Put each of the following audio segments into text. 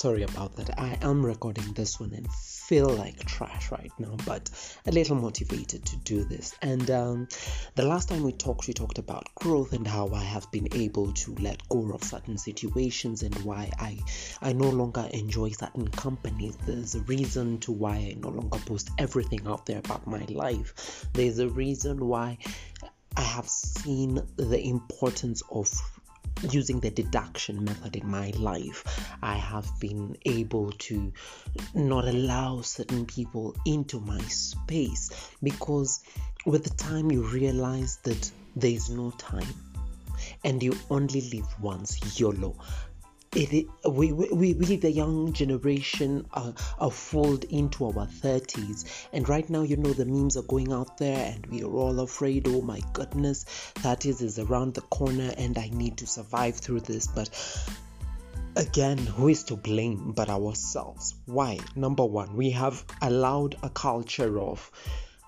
sorry about that. I am recording this one and feel like trash right now, but a little motivated to do this. And um, the last time we talked, we talked about growth and how I have been able to let go of certain situations and why I I no longer enjoy certain companies. There's a reason to why I no longer post everything out there about my life. There's a reason why I have seen the importance of using the deduction method in my life, I have been able to not allow certain people into my space because with the time you realize that there is no time and you only live once YOLO it, we, we, we, the young generation, are, are fooled into our 30s. And right now, you know, the memes are going out there, and we are all afraid, oh my goodness, 30s is around the corner, and I need to survive through this. But again, who is to blame but ourselves? Why? Number one, we have allowed a culture of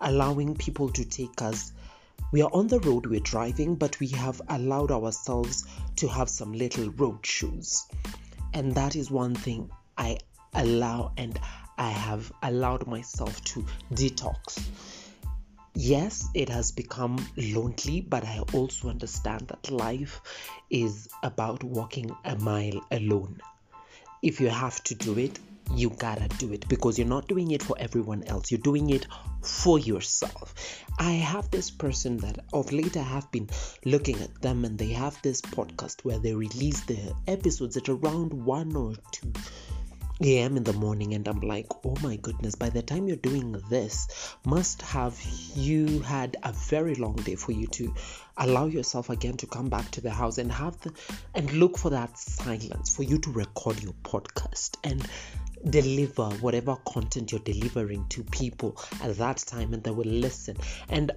allowing people to take us we are on the road, we're driving, but we have allowed ourselves to have some little road shoes. And that is one thing I allow and I have allowed myself to detox. Yes, it has become lonely, but I also understand that life is about walking a mile alone. If you have to do it, you gotta do it because you're not doing it for everyone else, you're doing it for yourself. I have this person that of late I have been looking at them and they have this podcast where they release their episodes at around 1 or 2 a.m. in the morning and I'm like, oh my goodness, by the time you're doing this, must have you had a very long day for you to allow yourself again to come back to the house and have the and look for that silence for you to record your podcast. And deliver whatever content you're delivering to people at that time and they will listen and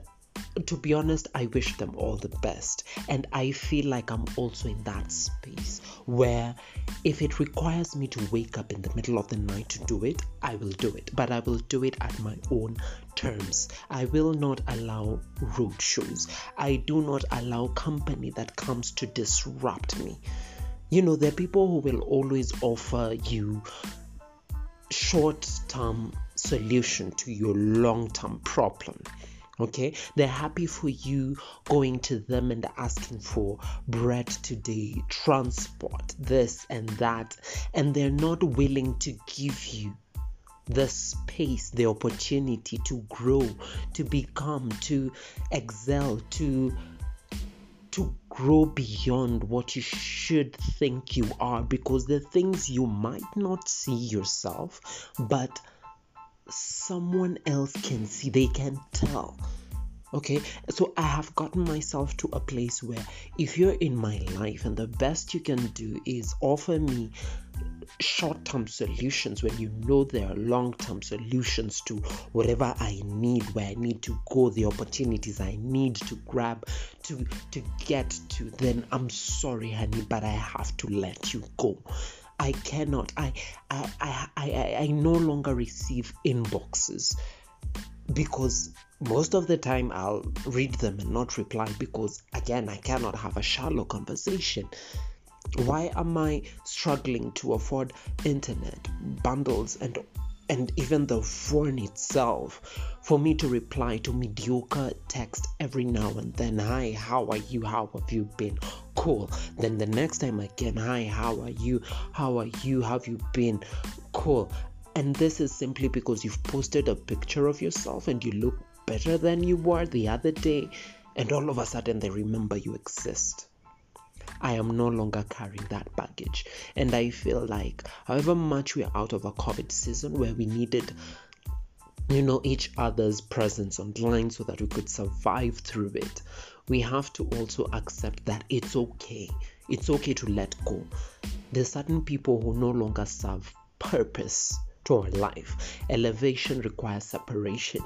to be honest, I wish them all the best. And I feel like I'm also in that space where if it requires me to wake up in the middle of the night to do it, I will do it. But I will do it at my own terms. I will not allow road shows. I do not allow company that comes to disrupt me. You know, there are people who will always offer you short term solution to your long term problem okay? They're happy for you going to them and asking for bread today. Transport this and that. And they're not willing to give you the space the opportunity to grow to become to excel to to grow beyond what you should think you are. Because the things you might not see yourself, but someone else can see, they can tell. Okay, so I have gotten myself to a place where if you're in my life and the best you can do is offer me short term solutions when you know there are long term solutions to whatever I need, where I need to go, the opportunities I need to grab to to get to, then I'm sorry, honey, but I have to let you go. I cannot. I I I I, I no longer receive inboxes because most of the time I'll read them and not reply because again I cannot have a shallow conversation why am I struggling to afford internet, bundles, and and even the phone itself for me to reply to mediocre text every now and then hi how are you? How have you been? Cool. Then the next time again hi how are you? How are you? Have you been? Cool. And this is simply because you've posted a picture of yourself and you look better than you were the other day and all of a sudden they remember you exist I am no longer carrying that baggage. And I feel like, however much we are out of a COVID season where we needed you know each other's presence online so that we could survive through it we have to also accept that it's okay. It's okay to let go. There's certain people who no longer serve purpose to our life. Elevation requires separation.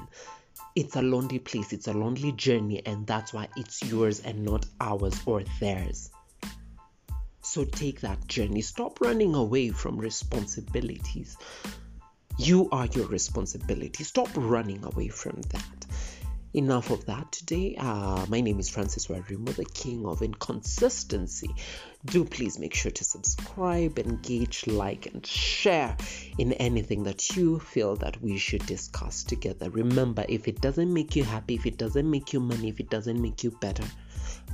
It's a lonely place. It's a lonely journey and that's why it's yours and not ours or theirs so take that journey. Stop running away from responsibilities. You are your responsibility. Stop running away from that. enough of that today. Uh, my name is Francis Warimo, the king of inconsistency. Do please make sure to subscribe, engage, like, and share in anything that you feel that we should discuss together. Remember, if it doesn't make you happy, if it doesn't make you money, if it doesn't make you better,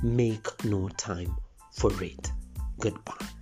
make no time for it. Goodbye.